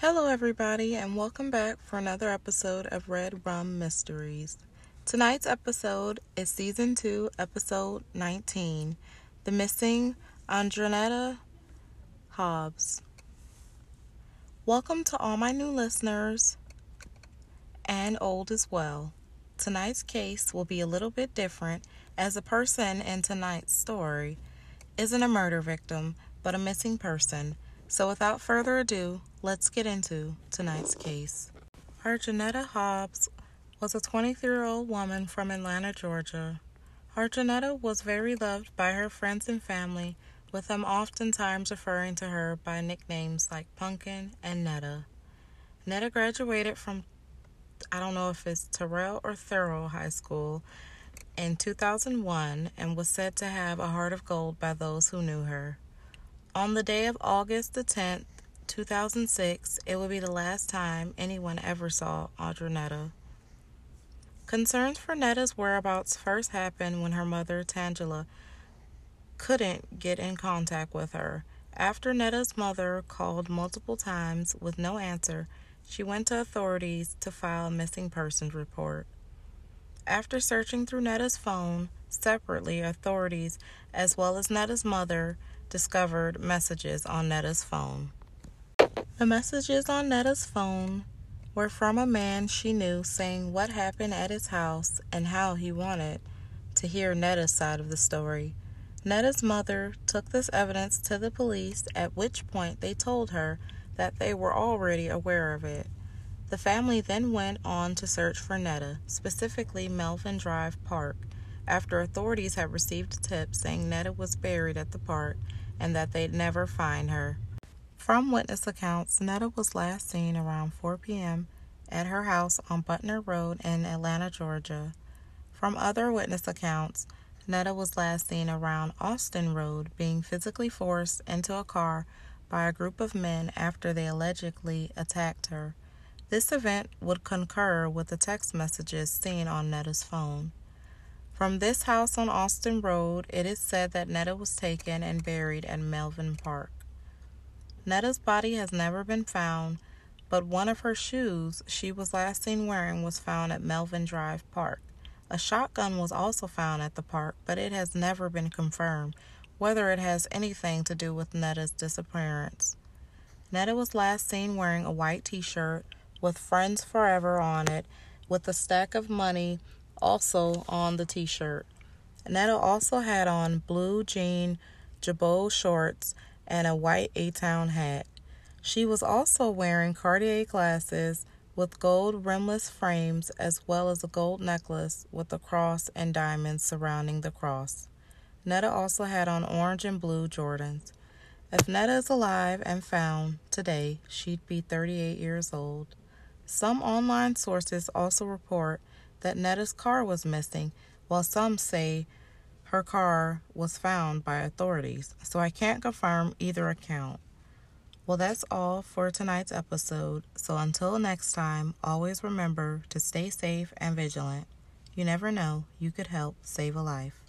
Hello, everybody, and welcome back for another episode of Red Rum Mysteries. Tonight's episode is Season 2, Episode 19 The Missing Ardrunetta Hobbs. Welcome to all my new listeners and old as well. Tonight's case will be a little bit different as the person in tonight's story isn't a murder victim but a missing person. So, without further ado, let's get into tonight's case. Ardrunetta Hobbs was a 23 year old woman from Atlanta, Georgia. Ardrunetta was very loved by her friends and family, with them oftentimes referring to her by nicknames like Pumpkin and Netta. Netta graduated from, I don't know if it's Terrell or Thurl High School in 2001 and was said to have a heart of gold by those who knew her. On the day of August the 10th, 2006, it will be the last time anyone ever saw Ardrunetta. Concerns for Netta's whereabouts first happened when her mother, Tangela, couldn't get in contact with her. After Netta's mother called multiple times with no answer, she went to authorities to file a missing persons report. After searching through Netta's phone, separately, authorities, as well as Netta's mother, discovered messages on Netta's phone. The messages on Netta's phone were from a man she knew saying what happened at his house and how he wanted to hear Netta's side of the story. Netta's mother took this evidence to the police, at which point they told her that they were already aware of it. The family then went on to search for Netta, specifically Melvin Drive Park, after authorities had received a tip saying Netta was buried at the park and that they'd never find her. From witness accounts, Netta was last seen around 4 p.m. at her house on Butner Road in Atlanta, Georgia. From other witness accounts, Netta was last seen around Austin Road being physically forced into a car by a group of men after they allegedly attacked her. This event would concur with the text messages seen on Netta's phone. From this house on Austin Road, it is said that Netta was taken and buried at Melvin Park. Netta's body has never been found, but one of her shoes she was last seen wearing was found at Melvin Drive Park. A shotgun was also found at the park, but it has never been confirmed whether it has anything to do with Netta's disappearance. Netta was last seen wearing a white t shirt with Friends Forever on it, with a stack of money also on the t shirt. Netta also had on blue jean jabot shorts and a white A Town hat. She was also wearing Cartier glasses with gold rimless frames as well as a gold necklace with a cross and diamonds surrounding the cross. Netta also had on orange and blue Jordans. If Netta is alive and found today, she'd be 38 years old. Some online sources also report that Netta's car was missing, while some say her car was found by authorities. So I can't confirm either account. Well, that's all for tonight's episode. So until next time, always remember to stay safe and vigilant. You never know, you could help save a life.